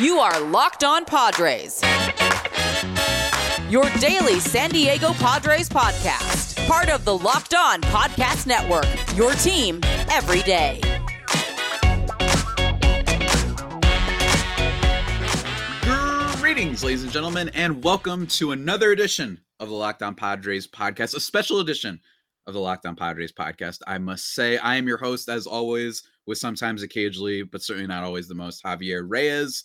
You are Locked On Padres. Your daily San Diego Padres podcast. Part of the Locked On Podcast Network. Your team every day. Greetings, ladies and gentlemen, and welcome to another edition of the Locked On Padres podcast, a special edition of the Locked On Padres podcast. I must say, I am your host, as always, with sometimes occasionally, but certainly not always the most, Javier Reyes.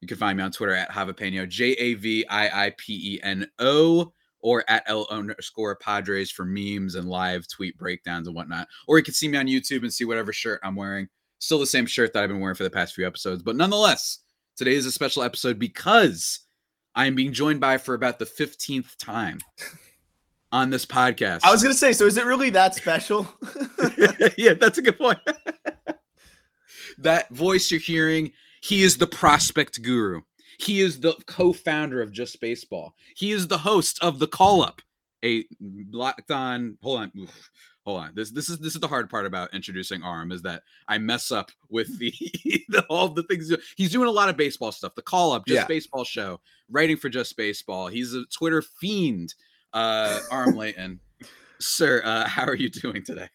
You can find me on Twitter at Javapeno, J A V I I P E N O, or at L underscore Padres for memes and live tweet breakdowns and whatnot. Or you can see me on YouTube and see whatever shirt I'm wearing. Still the same shirt that I've been wearing for the past few episodes. But nonetheless, today is a special episode because I am being joined by for about the 15th time on this podcast. I was gonna say, so is it really that special? yeah, that's a good point. that voice you're hearing, he is the prospect guru. He is the co-founder of Just Baseball. He is the host of the Call Up, a locked on. Hold on, Oof. hold on. This this is this is the hard part about introducing Aram is that I mess up with the, the all the things. He's doing a lot of baseball stuff. The Call Up, Just Yeah. Baseball show, writing for Just Baseball. He's a Twitter fiend. Uh, Aram Leighton, sir, uh, how are you doing today?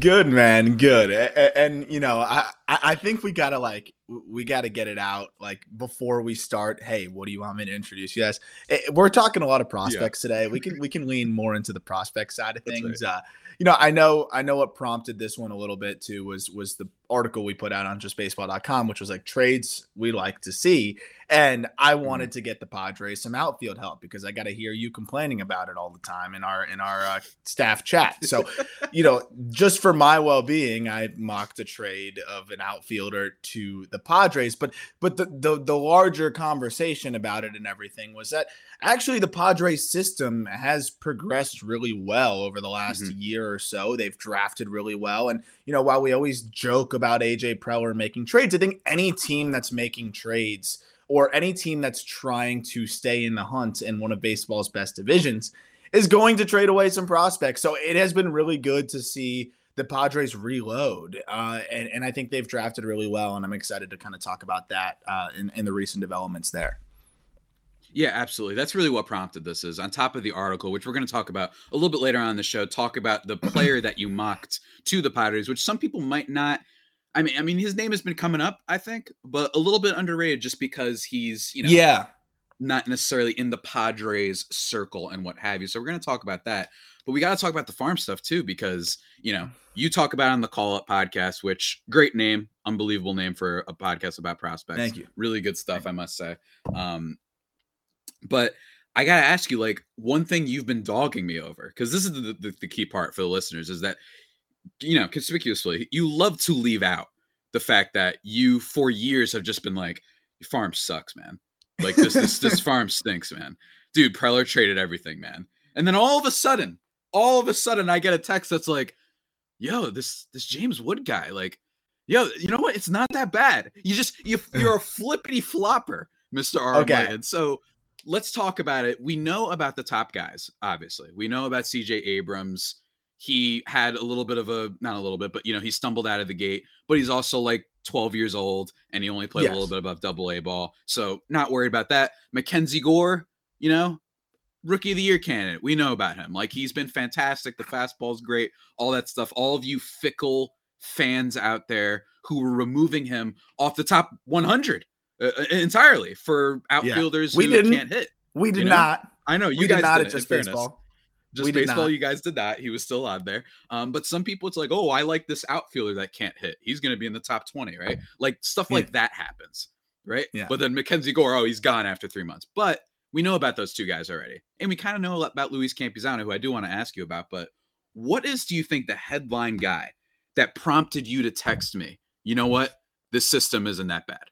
good, man, good. A- a- And, you know, I I think we gotta like we gotta get it out like before we start. Hey, what do you want me to introduce? Yes, Eh, we're talking a lot of prospects today. We can we can lean more into the prospect side of things. Uh, you know, I know I know what prompted this one a little bit too was was the article we put out on justbaseball.com, which was like trades we like to see. And I wanted to get the Padres some outfield help because I got to hear you complaining about it all the time in our in our uh, staff chat. So, you know, just for my well-being, I mocked a trade of an outfielder to the Padres. But but the the, the larger conversation about it and everything was that actually the Padres system has progressed really well over the last year or so. They've drafted really well. And, you know, while we always joke about AJ Preller making trades, I think any team that's making trades or any team that's trying to stay in the hunt in one of baseball's best divisions is going to trade away some prospects. So it has been really good to see the Padres reload. Uh, and, and I think they've drafted really well. And I'm excited to kind of talk about that uh, in, in the recent developments there. Yeah, absolutely. That's really what prompted this is on top of the article, which we're going to talk about a little bit later on the show, talk about the player that you mocked to the Padres, which some people might not I mean, I mean his name has been coming up, I think, but a little bit underrated just because he's, you know, yeah. not necessarily in the Padres circle and what have you. So we're going to talk about that. But we got to talk about the farm stuff too, because, you know, you talk about on the Call Up podcast, which great name, unbelievable name for a podcast about prospects. Thank you. Really good stuff, I must say. Um, but I got to ask you, like, one thing you've been dogging me over, because this is the, the, the key part for the listeners, is that, you know, conspicuously, you love to leave out the fact that you, for years, have just been like, your farm sucks, man. Like, this, this, this farm stinks, man. Dude, Preller traded everything, man. And then all of a sudden, all of a sudden, I get a text that's like, yo, this, this James Wood guy, like, yo, you know what? It's not that bad. You just, you, you're a flippity flopper, Mr. R. Okay. And so, let's talk about it. We know about the top guys, obviously. We know about CJ Abrams. He had a little bit of a not a little bit, but you know, he stumbled out of the gate, but he's also like 12 years old and he only played a little bit above double A ball. So not worried about that. Mackenzie Gore, you know, rookie of the year candidate. We know about him. Like he's been fantastic. The fastball's great, all that stuff. All of you fickle fans out there who were removing him off the top 100 uh, entirely for outfielders We who didn't. can't hit. We did You know? not. I know you we guys did not didn't, at just fairness. baseball. Just We baseball, you guys did that. He was still on there. Um, but some people, it's like, oh, I like this outfielder that can't hit. He's going to be in the top 20, right? Like stuff like that happens, right? Yeah. But then Mackenzie Gore, oh, he's gone after three months. But we know about those two guys already. And we kind of know about Luis Campusano, who I do want to ask you about. But what is, do you think, the headline guy that prompted you to text me? You know what? This system isn't that bad.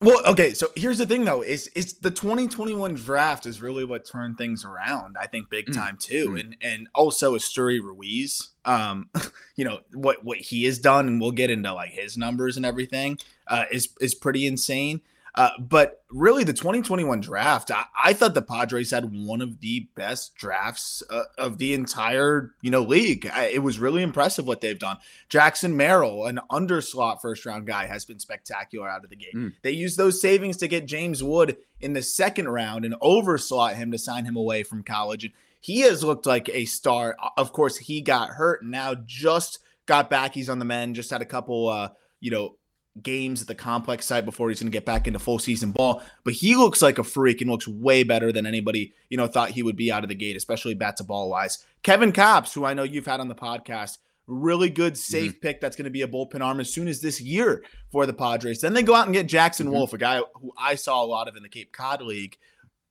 Well, okay, so here's the thing though, is it's the 2021 draft is really what turned things around, I think big Mm, time too. mm. And and also Esteury Ruiz, um, you know, what what he has done, and we'll get into like his numbers and everything, uh, is is pretty insane. Uh, but really, the 2021 draft, I, I, thought the Padres had one of the best drafts uh, of the entire you know league. I, it was really impressive what they've done. Jackson Merrill, an underslot first round guy, has been spectacular out of the gate. Mm. They used those savings to get James Wood in the second round and overslot him to sign him away from college. And he has looked like a star. Of course, he got hurt and now just got back. He's on the men. Just had a couple, uh, you know games at the complex site before he's going to get back into full season ball. But he looks like a freak and looks way better than anybody, you know, thought he would be out of the gate, especially bat to ball wise. Kevin Kopps, who I know you've had on the podcast, really good safe mm-hmm. pick that's going to be a bullpen arm as soon as this year for the Padres. Then they go out and get Jackson mm-hmm. Wolf, a guy who I saw a lot of in the Cape Cod League.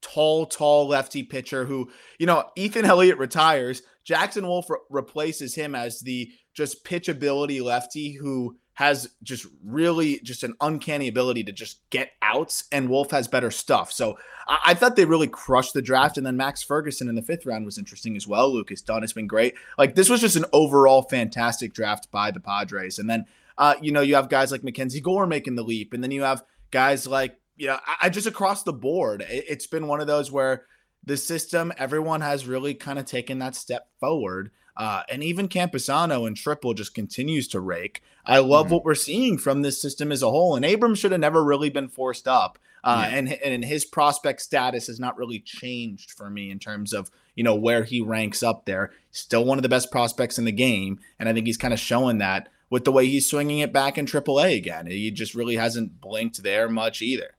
Tall, tall lefty pitcher who, you know, Ethan Elliott retires. Jackson Wolf re- replaces him as the just pitchability lefty who has just really just an uncanny ability to just get outs, and Wolf has better stuff. So I, I, thought they really crushed the draft. And then Max Ferguson in the fifth round was interesting as well. Lucas Dunn has been great. Like this was just an overall fantastic draft by the Padres. And then uh, you know, you have guys like Mackenzie Gore making the leap, and then you have guys like, you know, I, I just across the board, it, it's been one of those where the system, everyone has really kind of taken that step forward. Uh, and even Campusano and Triple just continues to rake. I love mm-hmm. what we're seeing from this system as a whole. And Abrams should have never really been forced up. Uh, yeah. and, and his prospect status has not really changed for me in terms of you know where he ranks up there. Still one of the best prospects in the game, and I think he's kind of showing that with the way he's swinging it back in AAA again. He just really hasn't blinked there much either.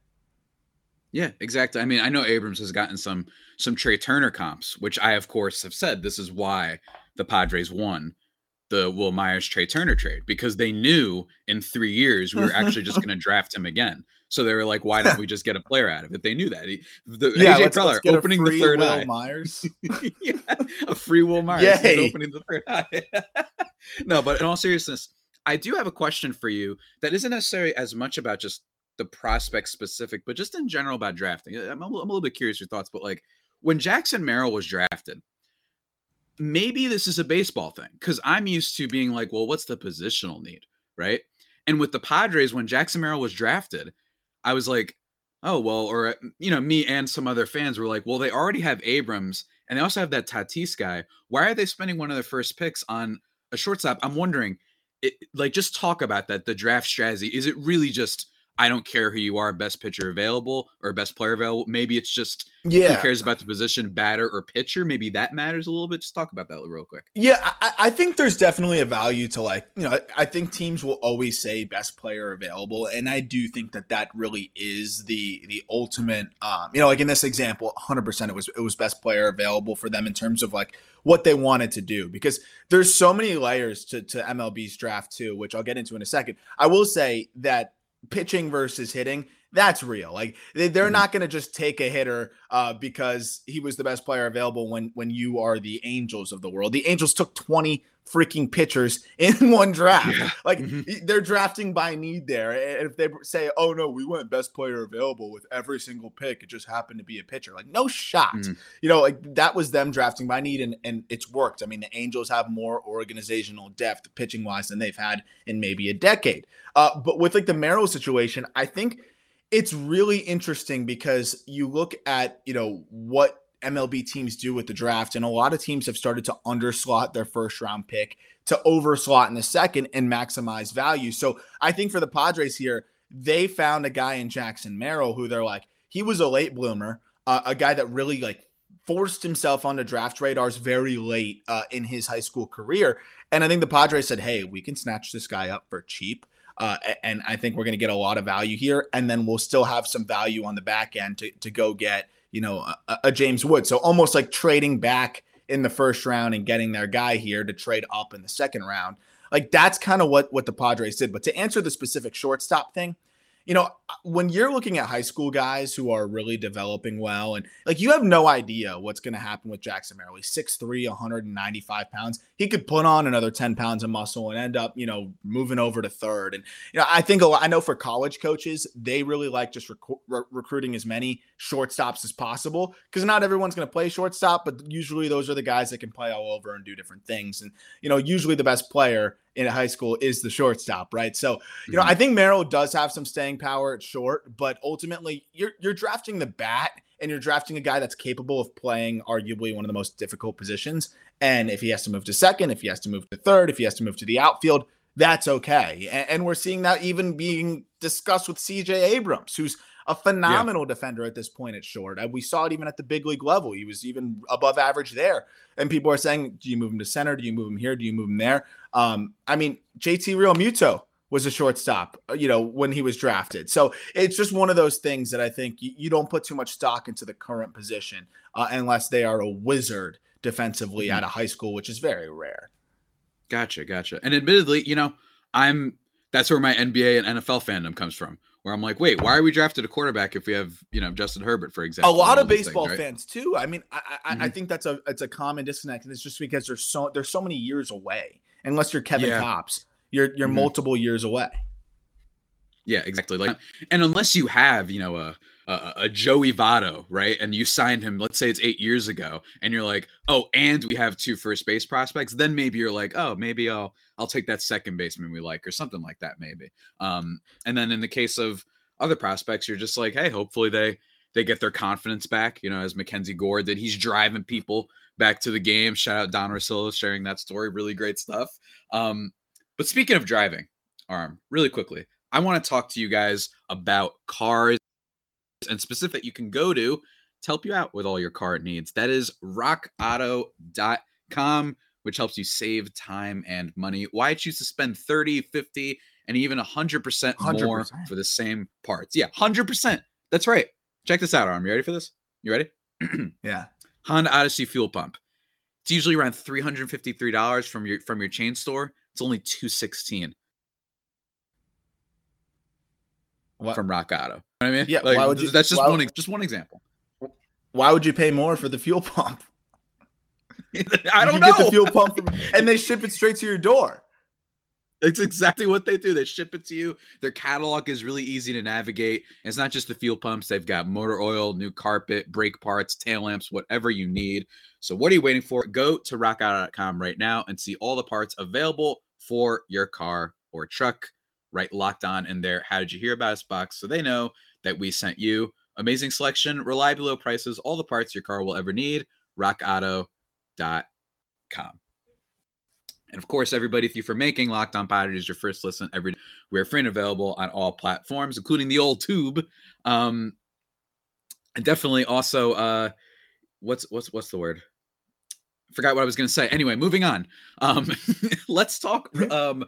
Yeah, exactly. I mean, I know Abrams has gotten some some Trea Turner comps, which I of course have said this is why the Padres won the Wil Myers Trea Turner trade because they knew in three years we were actually just going to draft him again. So they were like, "Why don't we just get a player out of it?" They knew that. He, the, yeah, AJ Preller opening the third Will eye. Myers. yeah, a free Wil Myers opening the third eye. no, but in all seriousness, I do have a question for you that isn't necessarily as much about just the prospect specific, but just in general about drafting. I'm a, I'm a little bit curious your thoughts, but like when Jackson Merrill was drafted, maybe this is a baseball thing because I'm used to being like, well, what's the positional need, right? And with the Padres, when Jackson Merrill was drafted, I was like, oh well, or you know, me and some other fans were like, well, they already have Abrams and they also have that Tatis guy. Why are they spending one of their first picks on a shortstop? I'm wondering, it, like, just talk about that. The draft strategy is it really just I don't care who you are, best pitcher available or best player available. Maybe it's just yeah. who cares about the position, batter or pitcher. Maybe that matters a little bit. Just talk about that real quick. Yeah, I, I think there's definitely a value to like, you know, I think teams will always say best player available, and I do think that that really is the the ultimate. Um, you know, like in this example, 100 percent it was it was best player available for them in terms of like what they wanted to do because there's so many layers to to MLB's draft too, which I'll get into in a second. I will say that pitching versus hitting, that's real. Like they, are mm-hmm. not going to just take a hitter uh, because he was the best player available when when you are the Angels of the world. The Angels took 20 freaking pitchers in one draft. Yeah. Like mm-hmm. they're drafting by need there. And if they say, "Oh no, we went best player available with every single pick," it just happened to be a pitcher. Like no shot. Mm-hmm. You know, like that was them drafting by need, and and it's worked. I mean, the Angels have more organizational depth pitching wise than they've had in maybe a decade. Uh, but with like the Merrill situation, I think it's really interesting because you look at you know what MLB teams do with the draft, and a lot of teams have started to underslot their first round pick to overslot in the second and maximize value. So I think for the Padres here, they found a guy in Jackson Merrill who they're like, he was a late bloomer, uh, a guy that really like forced himself onto draft radars very late uh, in his high school career. And I think the Padres said, hey, we can snatch this guy up for cheap. Uh, and I think we're going to get a lot of value here. And then we'll still have some value on the back end to, to go get, you know, a, a James Wood. So almost like trading back in the first round and getting their guy here to trade up in the second round. Like that's kind of what what the Padres did. But to answer the specific shortstop thing, you know, when you're looking at high school guys who are really developing well, and like you have no idea what's going to happen with Jackson Merrill. He's 6'3, 195 pounds. He could put on another 10 pounds of muscle and end up, you know, moving over to third. And, you know, I think a lot, I know for college coaches, they really like just rec- re- recruiting as many shortstops as possible because not everyone's going to play shortstop, but usually those are the guys that can play all over and do different things. And, you know, usually the best player in high school is the shortstop, right? So, you know, Mhm. I think Merrill does have some staying power at short, but ultimately you're you're drafting the bat and you're drafting a guy that's capable of playing arguably one of the most difficult positions. And if he has to move to second, if he has to move to third, if he has to move to the outfield, that's okay. And, and we're seeing that even being discussed with CJ Abrams, who's a phenomenal defender at this point at short. And we saw it even at the big league level. He was even above average there. And people are saying, do you move him to center? Do you move him here? Do you move him there? Um, I mean, JT Realmuto was a shortstop, uh, you know, when he was drafted. So it's just one of those things that I think you, you don't put too much stock into the current position uh, unless they are a wizard defensively Mhm. out of high school, which is very rare. Gotcha, gotcha. And admittedly, you know, I'm that's where my NBA and NFL fandom comes from. Where I'm like, wait, why are we drafted a quarterback if we have, you know, Justin Herbert, for example? A lot of all these things, baseball right? fans too. I mean, I, I, I Mhm. think that's a it's a common disconnect, and it's just because there's so there's so many years away. Unless you're Kevin Yeah. Kopps, you're you're Mhm. multiple years away. Yeah, exactly. Like, and unless you have, you know, a a, a Joey Votto, right, and you signed him, let's say it's eight years ago, and you're like, oh, and we have two first base prospects, then maybe you're like, oh, maybe I'll I'll take that second baseman we like, or something like that, maybe. Um, and then in the case of other prospects, you're just like, hey, hopefully they they get their confidence back, you know, as Mackenzie Gore did. He's driving people back to the game. Shout out Don Rosillo sharing that story. Really great stuff. Um, but speaking of driving, Aram, really quickly, I want to talk to you guys about cars and specific you can go to to help you out with all your car needs. That is rockauto.com, which helps you save time and money. Why choose to spend 30, 50, and even 100% more 100%. for the same parts? Yeah, 100%. That's right. Check this out, Aram. You ready for this? You ready? Yeah. Honda Odyssey fuel pump. It's usually around $353 from your from your chain store. It's only 216 What, from Rock Auto. You know what I mean? Yeah, Like, why would you- that's just one would- just one example. why would you pay more for the fuel pump? I don't you know. Get the fuel pump from, and they ship it straight to your door. It's exactly what they do. They ship it to you. Their catalog is really easy to navigate. It's not just the fuel pumps. They've got motor oil, new carpet, brake parts, tail lamps, whatever you need. So what are you waiting for? Go to rockauto.com right now and see all the parts available for your car or truck. Right locked on in there. How did you hear about us box? So they know that we sent you. Amazing selection, reliably low prices, all the parts your car will ever need. rockauto.com. And of course, everybody, if you for making Locked On Padres your first listen every day, we're free and available on all platforms, including the old tube. Um, and definitely also, uh, what's what's what's the word? Forgot what I was going to say. Anyway, moving on. Um, let's talk um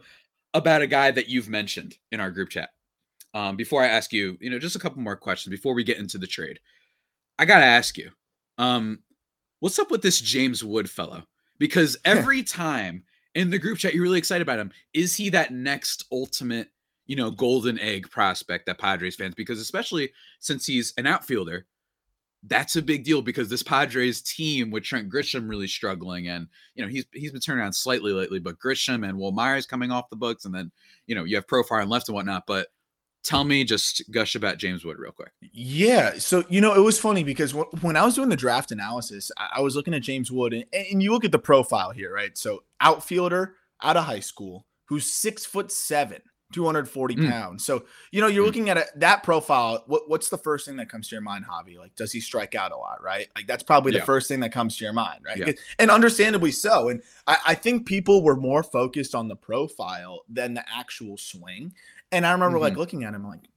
about a guy that you've mentioned in our group chat. Um, before I ask you, you know, just a couple more questions before we get into the trade. I gotta ask you, um, what's up with this James Wood fellow? Because every time in the group chat you're really excited about him, is he that next ultimate, you know, golden egg prospect that Padres fans? Because especially since he's an outfielder, that's a big deal because this Padres team with Trent Grisham really struggling, and you know he's he's been turning around slightly lately, but Grisham and Wil Myers coming off the books, and then you know you have Profar and left and whatnot. But tell me, just gush about James Wood real quick. Yeah. So, you know, it was funny because when I was doing the draft analysis, I, I was looking at James Wood and, and you look at the profile here, right? So, outfielder out of high school who's six foot seven, 240 Mm. pounds. So, you know, you're Mm. looking at it, that profile. What, what's the first thing that comes to your mind, Javi? Like, does he strike out a lot, right? Like, that's probably the first thing that comes to your mind, right? Yeah. And understandably so. And I, I think people were more focused on the profile than the actual swing. And I remember like Mhm. looking at him like,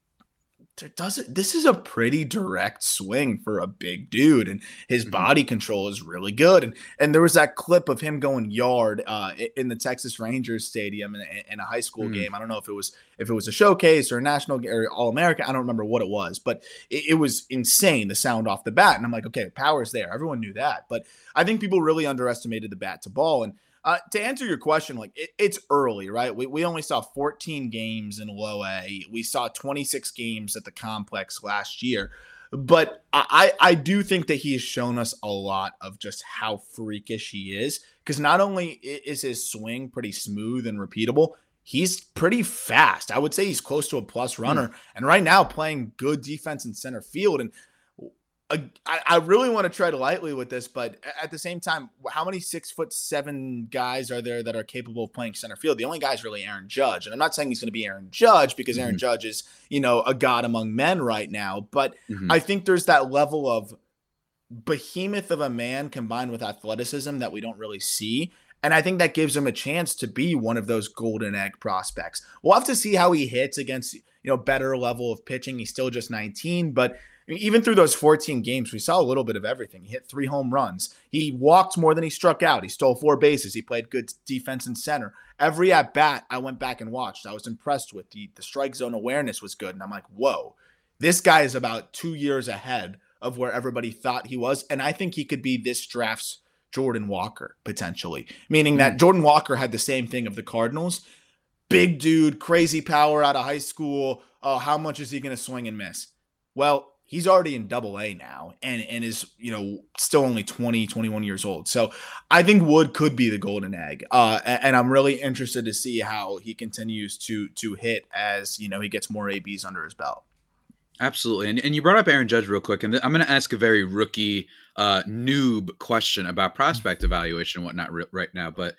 there doesn't this is a pretty direct swing for a big dude and his Mhm. body control is really good and and there was that clip of him going yard uh in the Texas Rangers stadium in, a- in a high school Mm. game I don't know if it was if it was a showcase or a national or all American I don't remember what it was but it, it was insane the sound off the bat and I'm like okay power's there everyone knew that but I think people really underestimated the bat to ball and uh, to answer your question, like it, it's early, right? We, we only saw 14 games in low A. We saw 26 games at the complex last year. But I, I do think that he has shown us a lot of just how freakish he is. Because not only is his swing pretty smooth and repeatable, he's pretty fast. I would say he's close to a plus runner. And right now, playing good defense in center field. And I, really want to tread lightly with this, but at the same time, how many six foot seven guys are there that are capable of playing center field? The only guy is really Aaron Judge, and I'm not saying he's going to be Aaron Judge because Aaron mm-hmm. Judge is, you know, a god among men right now. But mm-hmm. I think there's that level of behemoth of a man combined with athleticism that we don't really see. And I think that gives him a chance to be one of those golden egg prospects. We'll have to see how he hits against, you know, better level of pitching. He's still just 19, but even through those 14 games, we saw a little bit of everything. He hit three home runs. He walked more than he struck out. He stole four bases. He played good defense and center. Every at bat, I went back and watched. I was impressed with the, the strike zone awareness was good. And I'm like, whoa, this guy is about two years ahead of where everybody thought he was. And I think he could be this draft's Jordan Walker potentially, meaning that hmm. Jordan Walker had the same thing of the Cardinals. Big dude, crazy power out of high school. Oh, how much is he going to swing and miss? Well, he's already in double A now and, and is, you know, still only 20, 21 years old. So I think Wood could be the golden egg. Uh, and, I'm really interested to see how he continues to to hit as, you know, he gets more ABs under his belt. Absolutely. And, and you brought up Aaron Judge real quick. And I'm going to ask a very rookie uh, noob question about prospect evaluation and whatnot right now. But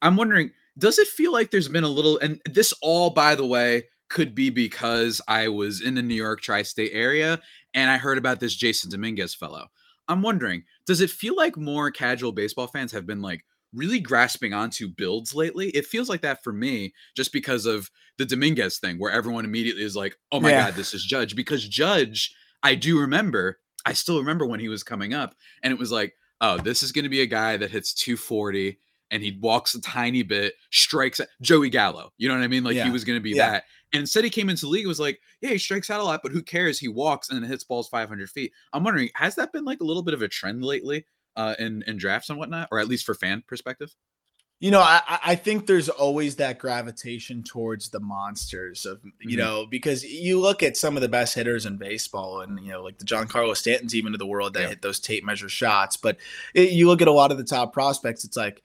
I'm wondering, does it feel like there's been a little, and this all, by the way, could be because I was in the New York tri state area and I heard about this Jasson Dominguez fellow. I'm wondering, does it feel like more casual baseball fans have been like really grasping onto builds lately? It feels like that for me just because of the Dominguez thing, where everyone immediately is like, oh my yeah. God, this is Judge. Because Judge, I do remember I still remember when he was coming up, and it was like, oh, this is going to be a guy that hits 240 and he walks a tiny bit, strikes at Joey Gallo. You know what I mean? Like yeah. he was going to be yeah. that. And instead, he came into the league, was like, yeah, he strikes out a lot, but who cares? He walks and hits balls 500 feet. I'm wondering, has that been like a little bit of a trend lately uh, in, in drafts and whatnot, or at least for fan perspective? You know, I, I think there's always that gravitation towards the monsters of you mm-hmm. know because you look at some of the best hitters in baseball and you know like the Giancarlo Stantons even of the world that yeah. hit those tape measure shots, but it, you look at a lot of the top prospects, it's like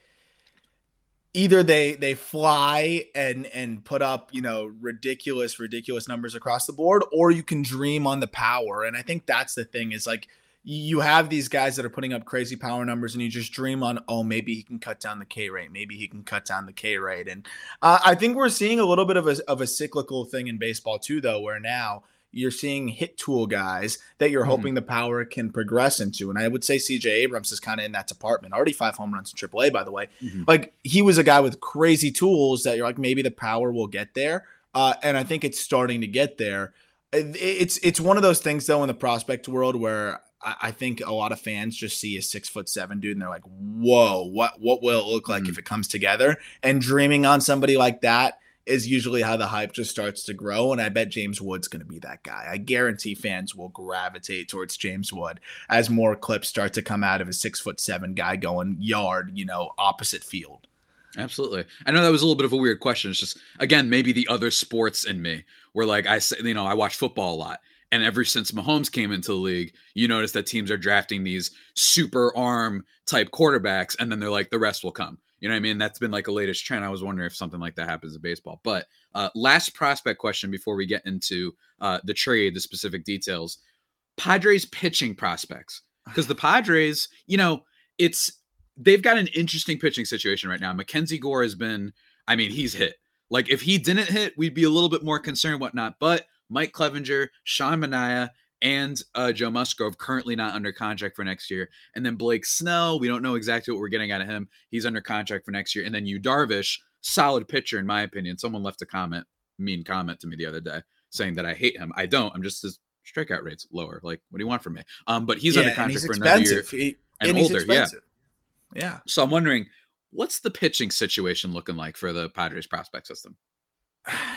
either they they fly and and put up you know ridiculous ridiculous numbers across the board, or you can dream on the power, and I think that's the thing is like you have these guys that are putting up crazy power numbers and you just dream on oh maybe he can cut down the k rate maybe he can cut down the k rate. And uh, i think we're seeing a little bit of a, of a cyclical thing in baseball too though where now you're seeing hit tool guys that you're mm-hmm. hoping the power can progress into and i would say cj abrams is kind of in that department already five home runs in aaa by the way mm-hmm. like he was a guy with crazy tools that you're like maybe the power will get there uh, and i think it's starting to get there it's it's one of those things though in the prospect world where I think a lot of fans just see a six foot seven dude and they're like, whoa, what what will it look like mm if it comes together? And dreaming on somebody like that is usually how the hype just starts to grow. And I bet James Wood's going to be that guy. I guarantee fans will gravitate towards James Wood as more clips start to come out of a six foot seven guy going yard, you know, opposite field. Absolutely. I know that was a little bit of a weird question. It's just, again, maybe the other sports in me where like I say, you know, I watch football a lot and ever since Mahomes came into the league, you notice that teams are drafting these super arm type quarterbacks, and then they're like, the rest will come. You know what I mean? That's been like a latest trend. I was wondering if something like that happens in baseball. But uh, last prospect question before we get into uh, the trade, the specific details. Padres pitching prospects, because the Padres, you know, it's they've got an interesting pitching situation right now. Mackenzie Gore has been, I mean, he's hit. Like if he didn't hit, we'd be a little bit more concerned, whatnot. But Mike Clevinger, Sean Manaea, and uh, Joe Musgrove currently not under contract for next year. And then Blake Snell, we don't know exactly what we're getting out of him. He's under contract for next year. And then Yu Darvish, solid pitcher in my opinion. Someone left a comment, mean comment to me the other day saying that I hate him. I don't. I'm just his strikeout rates lower. Like, what do you want from me? Um, but he's yeah, under contract for another year he, and, and older. Yeah, yeah. So I'm wondering, what's the pitching situation looking like for the Padres prospect system?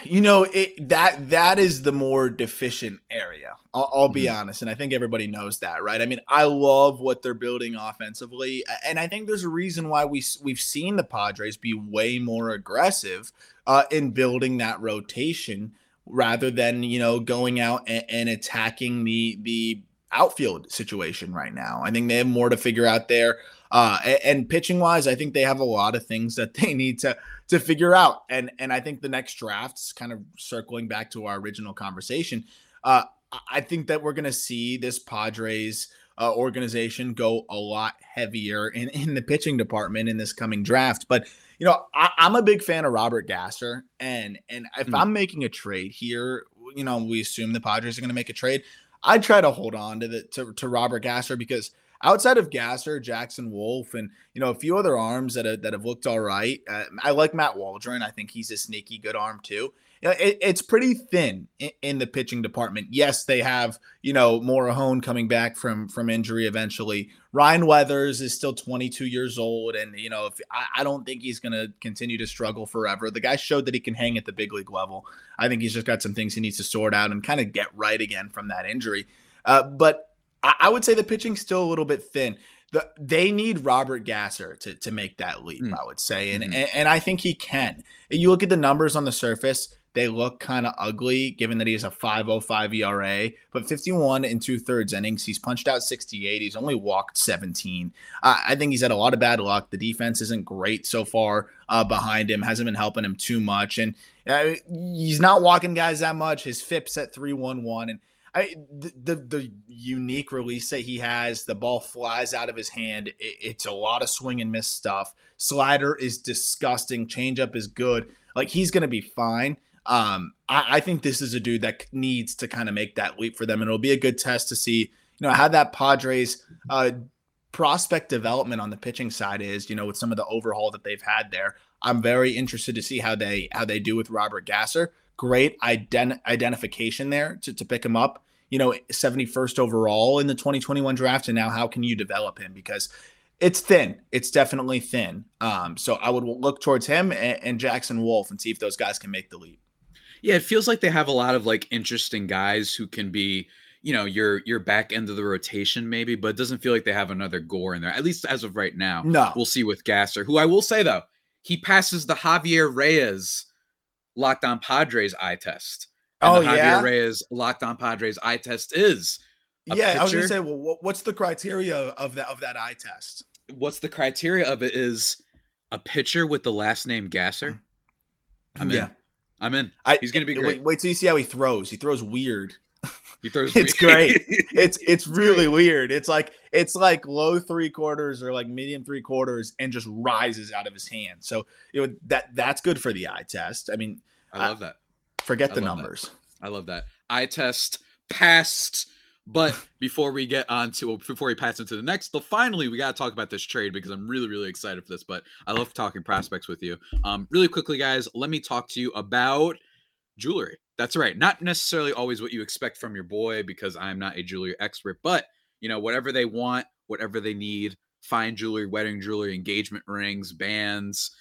You know it that that is the more deficient area i'll, I'll be mm-hmm. honest and i think everybody knows that right? I mean i love what they're building offensively and i think there's a reason why we we've seen the padres be way more aggressive uh, in building that rotation rather than you know going out and, and attacking the the outfield situation right now. I think they have more to figure out there uh, and, and pitching wise i think they have a lot of things that they need to to figure out. And and I think the next drafts, kind of circling back to our original conversation, uh, I think that we're going to see this Padres uh, organization go a lot heavier in, in the pitching department in this coming draft. But you know, I, am a big fan of Robert Gasser, and and if mm. I'm making a trade here, you know, we assume the Padres are going to make a trade. I try to hold on to the to, to Robert Gasser because outside of Gasser, Jackson Wolf, and you know a few other arms that have, that have looked all right. Uh, I like Matt Waldron. I think he's a sneaky good arm too. You know, it, it's pretty thin in, in, the pitching department. Yes, they have you know Morejon coming back from from injury eventually. Ryan Weathers is still 22 years old, and you know if I, I don't think he's going to continue to struggle forever. The guy showed that he can hang at the big league level. I think he's just got some things he needs to sort out and kind of get right again from that injury. Uh, but I, I would say the pitching's still a little bit thin. The, they need Robert Gasser to, to make that leap, mm. I would say. And, mm-hmm. and, and I think he can. You look at the numbers on the surface, they look kind of ugly given that he has a 505 ERA, but 51 and two thirds innings. He's punched out 68. He's only walked 17. Uh, I think he's had a lot of bad luck. The defense isn't great so far uh, behind him, hasn't been helping him too much. And uh, he's not walking guys that much. His FIP's at 311. And I the, the, the unique release that he has, the ball flies out of his hand. It, it's a lot of swing and miss stuff. Slider is disgusting. Changeup is good. Like he's gonna be fine. Um, I, I think this is a dude that needs to kind of make that leap for them, and it'll be a good test to see, you know, how that Padres uh, prospect development on the pitching side is. You know, with some of the overhaul that they've had there. I'm very interested to see how they how they do with Robert Gasser great ident- identification there to, to pick him up, you know, 71st overall in the 2021 draft. And now how can you develop him? Because it's thin. It's definitely thin. Um, so I would look towards him and, and Jackson Wolf and see if those guys can make the leap. Yeah, it feels like they have a lot of like interesting guys who can be, you know, your your back end of the rotation maybe, but it doesn't feel like they have another Gore in there. At least as of right now. No, we'll see with Gasser, who I will say though, he passes the Javier Reyes Locked On Padres eye test. And oh Javier yeah, Reyes Locked On Padres eye test is. yeah, pitcher. I was gonna say, well, what's the criteria of that of that eye test? What's the criteria of it? Is a pitcher with the last name Gasser. Mm. I'm yeah. in. I'm in. I, He's gonna be great. Wait, wait till you see how he throws. He throws weird. He throws. it's great. It's it's really weird. It's like it's like low three quarters or like medium three quarters and just rises out of his hand. So you know that that's good for the eye test. I mean, I love that. Forget I the numbers. That. I love that. Eye test passed. But before we get on to before we pass into the next, the finally we got to talk about this trade because I'm really really excited for this. But I love talking prospects with you. Um, really quickly, guys, let me talk to you about jewelry. That's right. Not necessarily always what you expect from your boy because I'm not a jewelry expert, but you know whatever they want, whatever they need, fine jewelry, wedding jewelry, engagement rings, bands,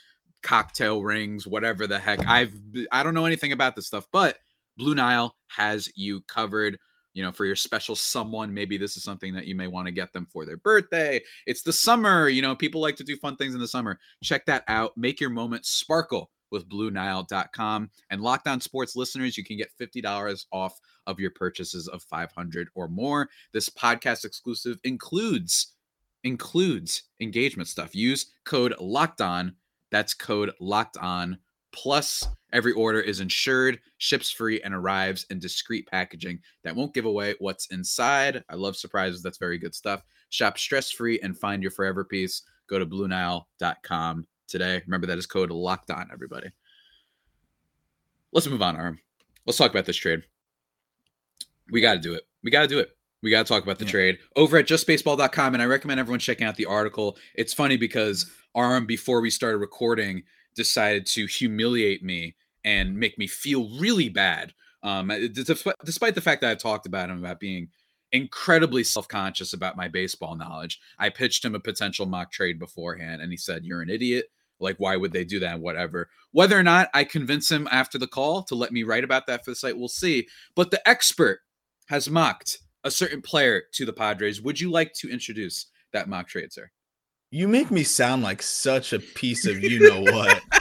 cocktail rings, whatever the heck. I've I don't know anything about this stuff, but Blue Nile has you covered. You know, for your special someone, maybe this is something that you may want to get them for their birthday. It's the summer, you know, people like to do fun things in the summer. Check that out. Make your moment sparkle with BlueNile.com. And Locked On Sports listeners, you can get $50 off of your purchases of 500 or more. This podcast exclusive includes includes engagement stuff. Use code Locked On that's code locked on. Plus, every order is insured, ships free, and arrives in discreet packaging that won't give away what's inside. I love surprises. That's very good stuff. Shop stress free and find your forever piece. Go to BlueNile.com today. Remember that is code locked on, everybody. Let's move on, Aram. Let's talk about this trade. We got to do it. We got to do it. We got to talk about the yeah. trade over at justbaseball.com. And I recommend everyone checking out the article. It's funny because Aram, before we started recording, decided to humiliate me and make me feel really bad. Um, despite the fact that I've talked about him about being incredibly self-conscious about my baseball knowledge. I pitched him a potential mock trade beforehand and he said, You're an idiot. Like, why would they do that? Whatever. Whether or not I convince him after the call to let me write about that for the site, we'll see. But the expert has mocked a certain player to the Padres. Would you like to introduce that mock trade, sir? You make me sound like such a piece of you know what.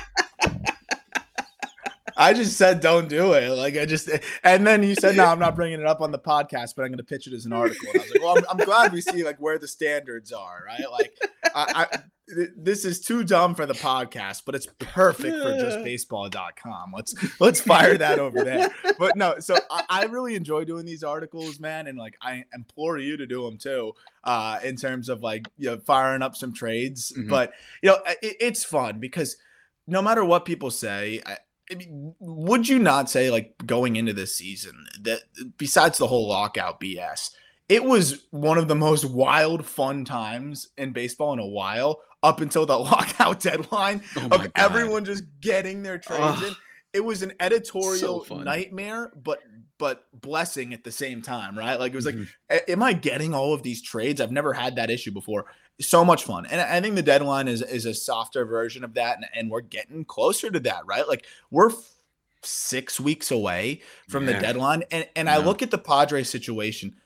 I just said don't do it. Like I just, and then you said no, I'm not bringing it up on the podcast, but I'm going to pitch it as an article. And I was like, well, I'm, I'm, glad we see like where the standards are, right? Like, I, I, this is too dumb for the podcast, but it's perfect for justbaseball.com. Let's let's fire that over there. But no, so I, I really enjoy doing these articles, man, and like I implore you to do them too, uh, in terms of like you know firing up some trades. Mm-hmm. But you know, it, it's fun because no matter what people say. I, I mean, would you not say like going into this season that besides the whole lockout BS, it was one of the most wild fun times in baseball in a while up until the lockout deadline oh of God. everyone just getting their trades in. It was an editorial so nightmare, but but blessing at the same time, right? Like it was mm-hmm. like, am I getting all of these trades? I've never had that issue before. So much fun, and I think the deadline is is a softer version of that, and, and we're getting closer to that, right? Like we're six weeks away from yeah. the deadline, and and yeah. I look at the Padres situation.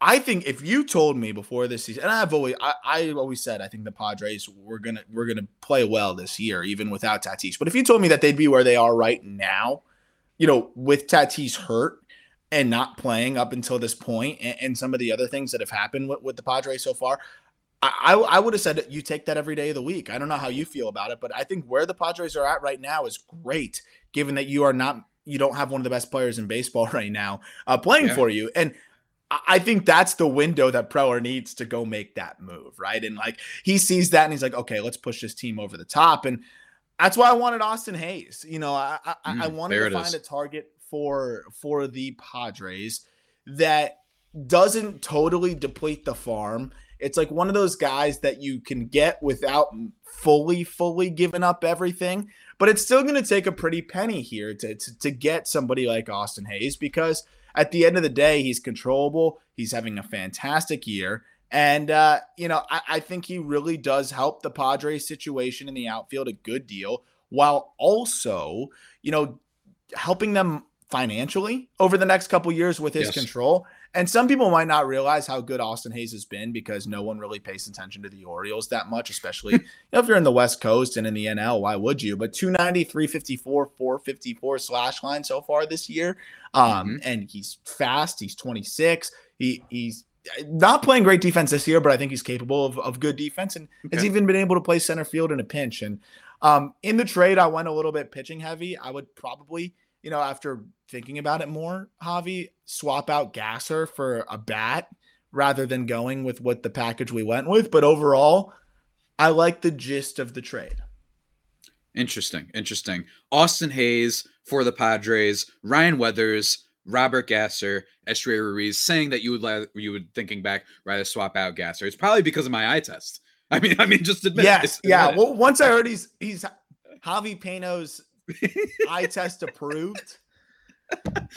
I think if you told me before this season, and I've always I, I always said I think the Padres were gonna we're gonna play well this year, even without Tatis. But if you told me that they'd be where they are right now, you know, with Tatis hurt and not playing up until this point, and, and some of the other things that have happened with, with the Padres so far, I, I, I would have said you take that every day of the week. I don't know how you feel about it, but I think where the Padres are at right now is great, given that you are not you don't have one of the best players in baseball right now uh, playing yeah. for you. And I think that's the window that Preller needs to go make that move, right? And like he sees that and he's like, okay, let's push this team over the top. And that's why I wanted Austin Hays. You know, I I, mm, I wanted to find is. a target for for the Padres that doesn't totally deplete the farm. It's like one of those guys that you can get without fully, fully giving up everything. But it's still going to take a pretty penny here to, to, to get somebody like Austin Hays because – at the end of the day, he's controllable. He's having a fantastic year. And, uh, you know, I, I think he really does help the Padres situation in the outfield a good deal while also, you know, helping them financially over the next couple years with his yes. control. And some people might not realize how good Austin Hays has been because no one really pays attention to the Orioles that much, especially you know, if you're in the West Coast and in the NL. Why would you? But 290, 354, 454 slash line so far this year. Um, mm-hmm. And he's fast. He's 26. He he's not playing great defense this year, but I think he's capable of, of good defense and okay. has even been able to play center field in a pinch. And um, in the trade, I went a little bit pitching heavy. I would probably – you know, after thinking about it more, Javi, swap out Gasser for a bat rather than going with what the package we went with. But overall, I like the gist of the trade. Interesting. Interesting. Austin Hays for the Padres, Ryan Weathers, Robert Gasser, Esteury Ruiz, saying that you would you would thinking back rather swap out Gasser. It's probably because of my eye test. I mean, I mean, just admit. Yes, yeah. Well, once I heard he's he's Javi Peno's eye test approved.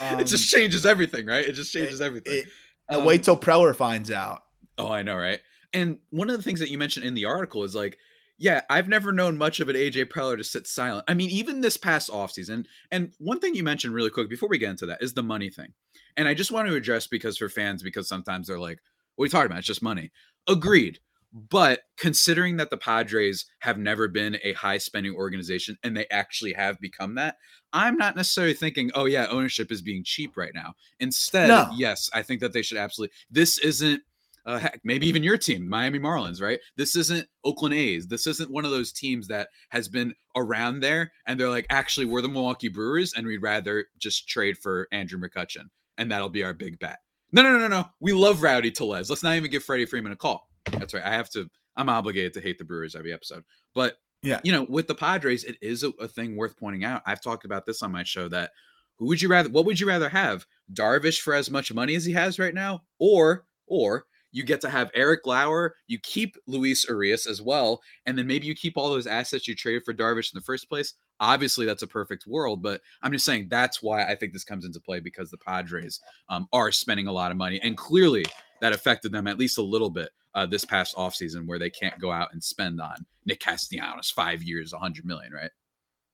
Um, it just changes everything, right? It just changes it, everything. It, um, wait till Preller finds out. Oh, I know, right? And one of the things that you mentioned in the article is like, yeah, I've never known much of an AJ Preller to sit silent. I mean, even this past offseason, and one thing you mentioned really quick before we get into that is the money thing. And I just want to address because for fans, because sometimes they're like, what are you talking about? It's just money. Agreed. But considering that the Padres have never been a high spending organization and they actually have become that, I'm not necessarily thinking, oh, yeah, ownership is being cheap right now. Instead, no. yes, I think that they should absolutely. This isn't, uh, heck, maybe even your team, Miami Marlins, right? This isn't Oakland A's. This isn't one of those teams that has been around there and they're like, actually, we're the Milwaukee Brewers and we'd rather just trade for Andrew McCutchen and that'll be our big bet. No, no, no, no, no. We love Rowdy Tellez. Let's not even give Freddie Freeman a call. That's right. I have to. I'm obligated to hate the Brewers every episode. But yeah, you know, with the Padres, it is a, a thing worth pointing out. I've talked about this on my show that who would you rather? What would you rather have? Darvish for as much money as he has right now, or or you get to have Eric Lauer, you keep Luis Urias as well, and then maybe you keep all those assets you traded for Darvish in the first place. Obviously, that's a perfect world, but I'm just saying that's why I think this comes into play because the Padres um, are spending a lot of money, and clearly that affected them at least a little bit uh, this past offseason where they can't go out and spend on Nick Castellanos five years, 100 million, right?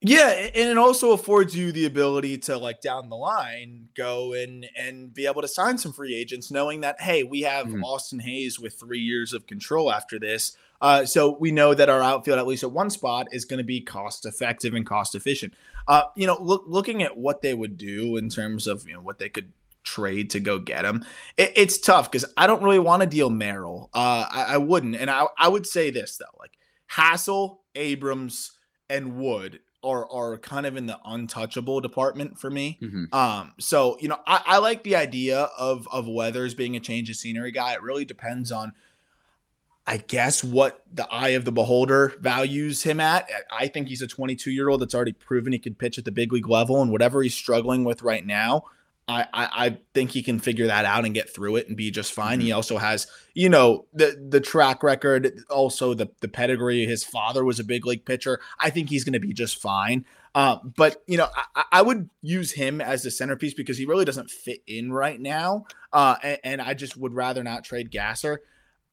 Yeah, and it also affords you the ability to like down the line go and and be able to sign some free agents, knowing that hey, we have mm-hmm. Austin Hays with three years of control after this. Uh, so we know that our outfield, at least at one spot, is going to be cost effective and cost efficient. Uh, you know, look, looking at what they would do in terms of you know what they could trade to go get him, it, it's tough because I don't really want to deal Merrill. Uh, I, I wouldn't, and I I would say this though, like Hassell, Abrams, and Wood are are kind of in the untouchable department for me. Mhm. Um, so you know, I, I like the idea of of Weathers being a change of scenery guy. It really depends on, I guess, what the eye of the beholder values him at. I think he's a 22 year old that's already proven he can pitch at the big league level, and whatever he's struggling with right now. I, I, I think he can figure that out and get through it and be just fine. He also has, you know, the the track record, also the the pedigree. His father was a big league pitcher. I think he's going to be just fine. Uh, but you know, I, I would use him as the centerpiece because he really doesn't fit in right now. Uh, and, and I just would rather not trade Gasser.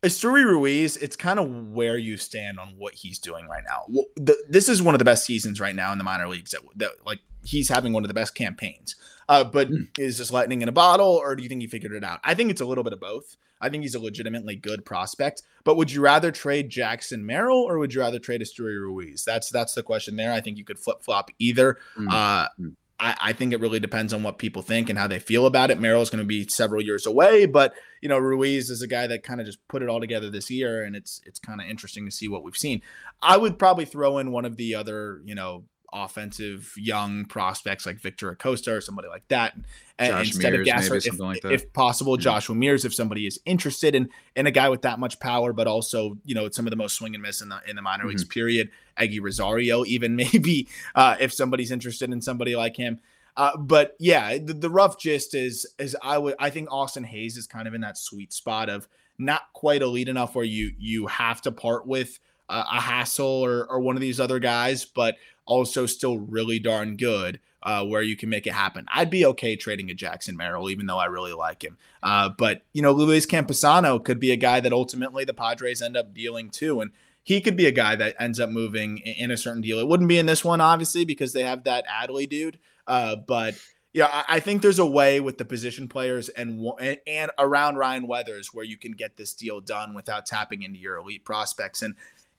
Esturi Ruiz, it's kind of where you stand on what he's doing right now. Well, the, this is one of the best seasons right now in the minor leagues. That, that like he's having one of the best campaigns. Uh, but Hmm. is this lightning in a bottle, or do you think he figured it out? I think it's a little bit of both. I think he's a legitimately good prospect. But would you rather trade Jackson Merrill or would you rather trade Esteury Ruiz? That's that's the question there. I think you could flip flop either. Mm. Uh, Mm. I, I think it really depends on what people think and how they feel about it. Merrill is going to be several years away, but you know Ruiz is a guy that kind of just put it all together this year, and it's it's kind of interesting to see what we've seen. I would probably throw in one of the other you know offensive young prospects like Victor Acosta or somebody like that, and instead Mears, of maybe Gasser, if, like that. if possible, Yeah. Joshua Mears, if somebody is interested in in a guy with that much power, but also you know some of the most swing and miss in the in the minor leagues. Period. Eguy Rosario, even maybe uh, if somebody's interested in somebody like him. Uh, but yeah, the, the rough gist is is I would I think Austin Hays is kind of in that sweet spot of not quite elite enough where you you have to part with a Hassell or or one of these other guys, but also still really darn good. Uh, where you can make it happen. I'd be okay trading a Jackson Merrill, even though I really like him. Uh, but you know, Luis Campusano could be a guy that ultimately the Padres end up dealing to, and he could be a guy that ends up moving in, a certain deal. It wouldn't be in this one, obviously, because they have that Adley dude. Uh, but yeah, I, I think there's a way with the position players and and around Ryan Weathers where you can get this deal done without tapping into your elite prospects. And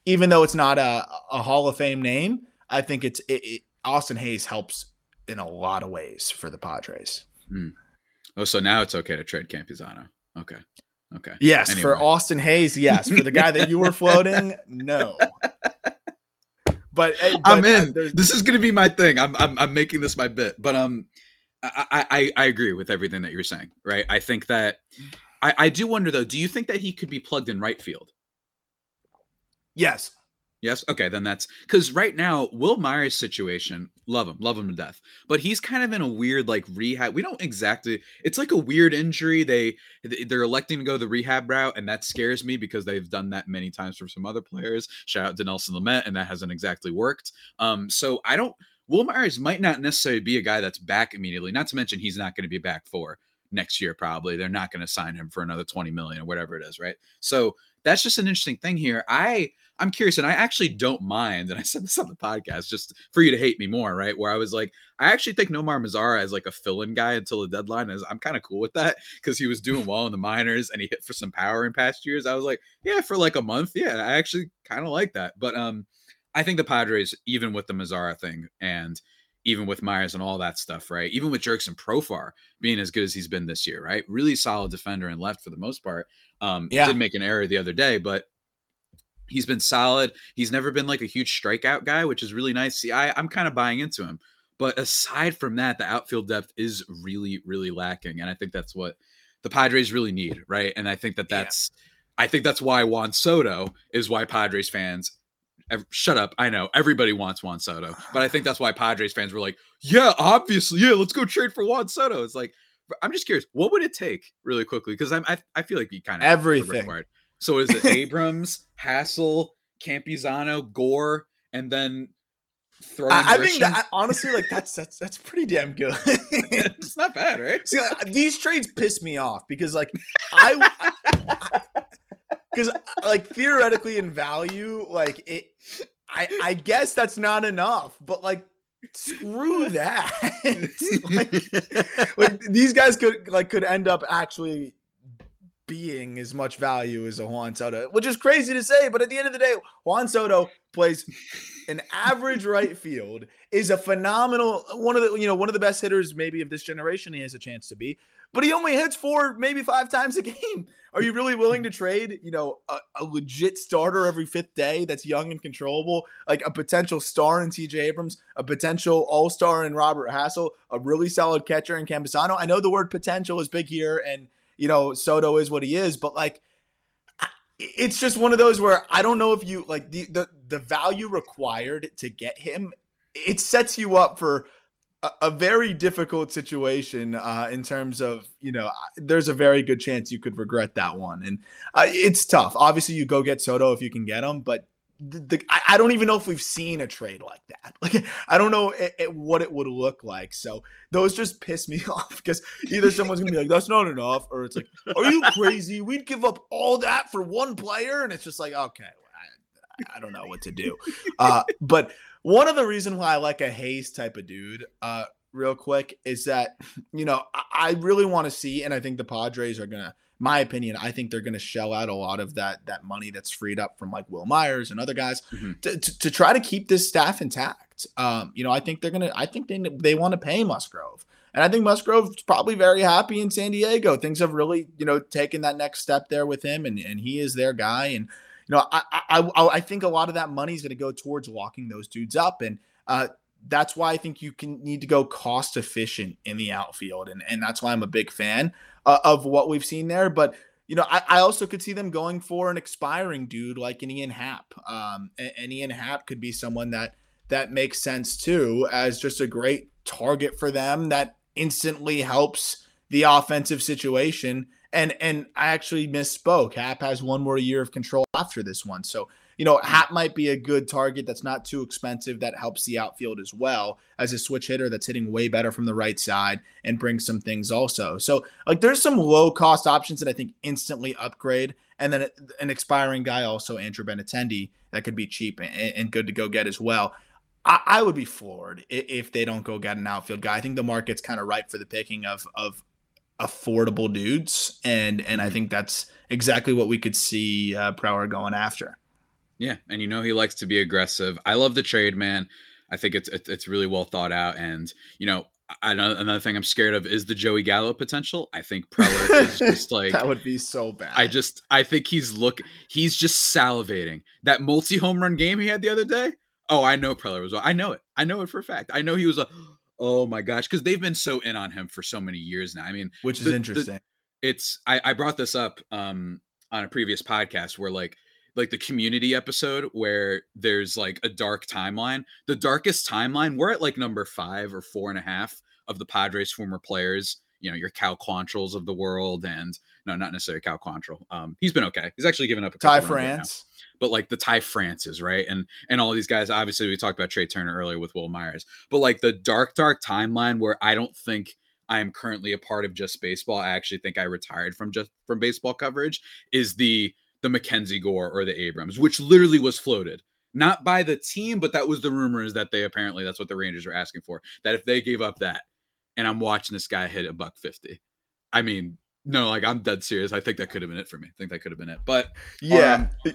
even though it's not a, a Hall of Fame name, I think it's it, it, Austin Hays helps in a lot of ways for the Padres. Oh, so now it's okay to trade Campusano. Okay. Okay. Yes, for Austin Hays, yes. For the guy that you were floating, no. But, uh, I'm uh, in. This is gonna be my thing. I'm I'm I'm making this my bit. But um I I, I- I agree with everything that you're saying, right? I think that I, I do wonder though, do you think that he could be plugged in right field? Yes, Yes. Okay, then that's because right now, Wil Myers' situation, love him, love him to death. But he's kind of in a weird like rehab. We don't exactly. It's like a weird injury. They they're electing to go the rehab route, and that scares me because they've done that many times for some other players. Shout out to Nelson Lamet, and that hasn't exactly worked. Um, so I don't. Wil Myers might not necessarily be a guy that's back immediately. Not to mention he's not going to be back for next year. Probably they're not going to sign him for another twenty million or whatever it is, right? So that's just an interesting thing here. I I'm curious, and I actually don't mind. And I said this on the podcast just for you to hate me more, right? Where I was like, I actually think Nomar Mazara is like a fill-in guy until the deadline is. I'm kind of cool with that because he was doing well in the minors and he hit for some power in past years. I was like, yeah, for like a month, yeah, I actually kind of like that. But um, I think the Padres, even with the Mazzara thing and even with Myers and all that stuff, right? Even with Jerks and Profar being as good as he's been this year, right? Really solid defender and left for the most part. Um, Yeah. did make an error the other day, but he's been solid. He's never been like a huge strikeout guy, which is really nice. See, I, I'm kind of buying into him. But aside from that, the outfield depth is really, really lacking. And I think that's what the Padres really need, right? And I think that Yeah. that's, I think that's why Juan Soto is why Padres fans. Shut up! I know everybody wants Juan Soto, but I think that's why Padres fans were like, "Yeah, obviously, yeah, let's go trade for Juan Soto." It's like, I'm just curious, what would it take, really quickly? Because I'm, I, I feel like you kind of everything. So is it Abrams, Hassell, Campusano, Gore, and then throw in I, I think that honestly, like that's that's that's pretty damn good. it's not bad, right? See, like, these trades piss me off because like I because like theoretically in value, like it I I guess that's not enough, but like screw that. like, like these guys could like could end up actually being as much value as a Juan Soto, which is crazy to say, but at the end of the day, Juan Soto plays an average right field, is a phenomenal one of the you know one of the best hitters maybe of this generation. He has a chance to be, but he only hits four, maybe five times a game. Are you really willing to trade, you know, a, a, legit starter every fifth day that's young and controllable, like a potential star in CJ Abrams, a potential all star in Robert Hassell, a really solid catcher in Campusano? I know the word potential is big here, and you know Soto is what he is, but like it's just one of those where I don't know if you like the the the value required to get him. It sets you up for a, a very difficult situation uh, in terms of you know there's a very good chance you could regret that one, and uh, it's tough. Obviously, you go get Soto if you can get him, but the, the, I, I, don't even know if we've seen a trade like that. Like I don't know it, it, what it would look like. So those just piss me off because either someone's gonna be like, "That's not enough," or it's like, "Are you crazy? We'd give up all that for one player," and it's just like, okay, I, I don't know what to do. Uh, but one of the reasons why I like a Hays type of dude, uh, real quick, is that you know I, I really want to see, and I think the Padres are gonna my opinion, I think they're going to shell out a lot of that that money that's freed up from like Wil Myers and other guys mm-hmm. to, to, to, try to keep this staff intact. Um, you know, I think they're going to. I think they they want to pay Musgrove, and I think Musgrove's probably very happy in San Diego. Things have really you know taken that next step there with him, and and he is their guy. And you know, I I I, I think a lot of that money is going to go towards locking those dudes up and. Uh, that's why I think you can need to go cost efficient in the outfield, and and that's why I'm a big fan uh, of what we've seen there. But you know, I, I, also could see them going for an expiring dude like an Ian Happ. Um, and, Ian Happ could be someone that that makes sense too, as just a great target for them that instantly helps the offensive situation. And and I actually misspoke. Happ has one more year of control after this one, so you know, Happ might be a good target that's not too expensive that helps the outfield as well as a switch hitter that's hitting way better from the right side and brings some things also. So, like, there's some low cost options that I think instantly upgrade. And then an expiring guy, also Andrew Benintendi, that could be cheap and, and good to go get as well. I, I would be floored if they don't go get an outfield guy. I think the market's kind of ripe for the picking of of affordable dudes, and and I think that's exactly what we could see uh, Preller going after. Yeah, and you know he likes to be aggressive. I love the trade, man. I think it's it's really well thought out, and you know, I, another thing I'm scared of is the Joey Gallo potential. I think Preller is just like that would be so bad. I just I think he's look he's just salivating. That multi home run game he had the other day. Oh, I know Preller was. I know it. I know it for a fact. I know he was a. Oh my gosh, because they've been so in on him for so many years now. I mean, which is the, interesting. The, it's I, I brought this up um on a previous podcast where like like the community episode where there's like a dark timeline. The darkest timeline, we're at like number five or four and a half of the Padres former players. You know, your Cal Quantrills of the world, and no, not necessarily Cal Quantrill. Um, he's been okay. He's actually given up a Ty France, but like the Ty Francis, right? And and all these guys. Obviously, we talked about Trea Turner earlier with Wil Myers, but like the dark, dark timeline where I don't think I am currently a part of just baseball. I actually think I retired from just from baseball coverage. Is the the Mackenzie Gore or the Abrams, which literally was floated not by the team, but that was the rumors that they apparently that's what the Rangers were asking for. That if they gave up that, and I'm watching this guy hit a buck fifty, I mean, no, like I'm dead serious. I think that could have been it for me. I think that could have been it. But yeah. Um,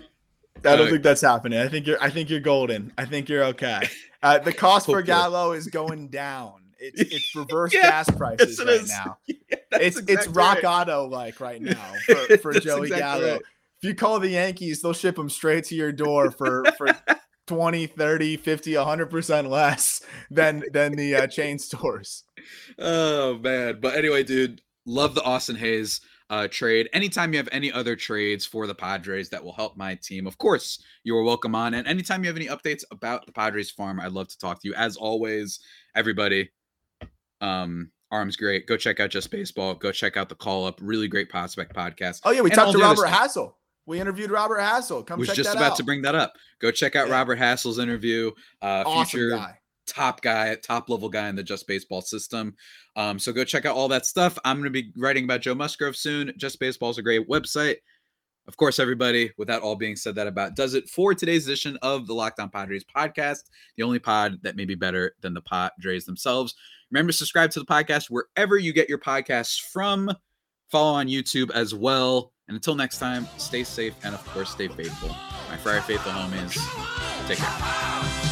I don't uh, think that's happening. I think you're. I think you're golden. I think you're okay. Uh, the cost for Gallo is going down. It's it's reverse yeah, gas prices yes, right is. now. Yeah, it's exactly it's rock right. auto like right now for, for Joey exactly Gallo. Right if you call the Yankees, they'll ship them straight to your door for for 20, 30, 50, 100% less than than the uh, chain stores. Oh man. But anyway, dude, love the Austin Hays uh, trade. Anytime you have any other trades for the Padres that will help my team, of course, you are welcome on. And anytime you have any updates about the Padres farm, I'd love to talk to you. As always, everybody, um, Aram's great. Go check out Just Baseball. Go check out the Call Up. Really great prospect podcast. Oh yeah, we and talked to Robert Hassell. We interviewed Robert Hassell. Come check out. Was check just about out. to bring that up. Go check out yeah. Robert Hassell's interview. Uh, awesome future guy. top guy, top level guy in the Just Baseball system. Um, so go check out all that stuff. I'm going to be writing about Joe Musgrove soon. Just Baseball is a great website. Of course, everybody, with that all being said, that about does it for today's edition of the Lockdown Padres podcast, the only pod that may be better than the Padres themselves. Remember to subscribe to the podcast wherever you get your podcasts from. Follow on YouTube as well And until next time, stay safe and of course stay faithful. My Friar Faithful homies, take care.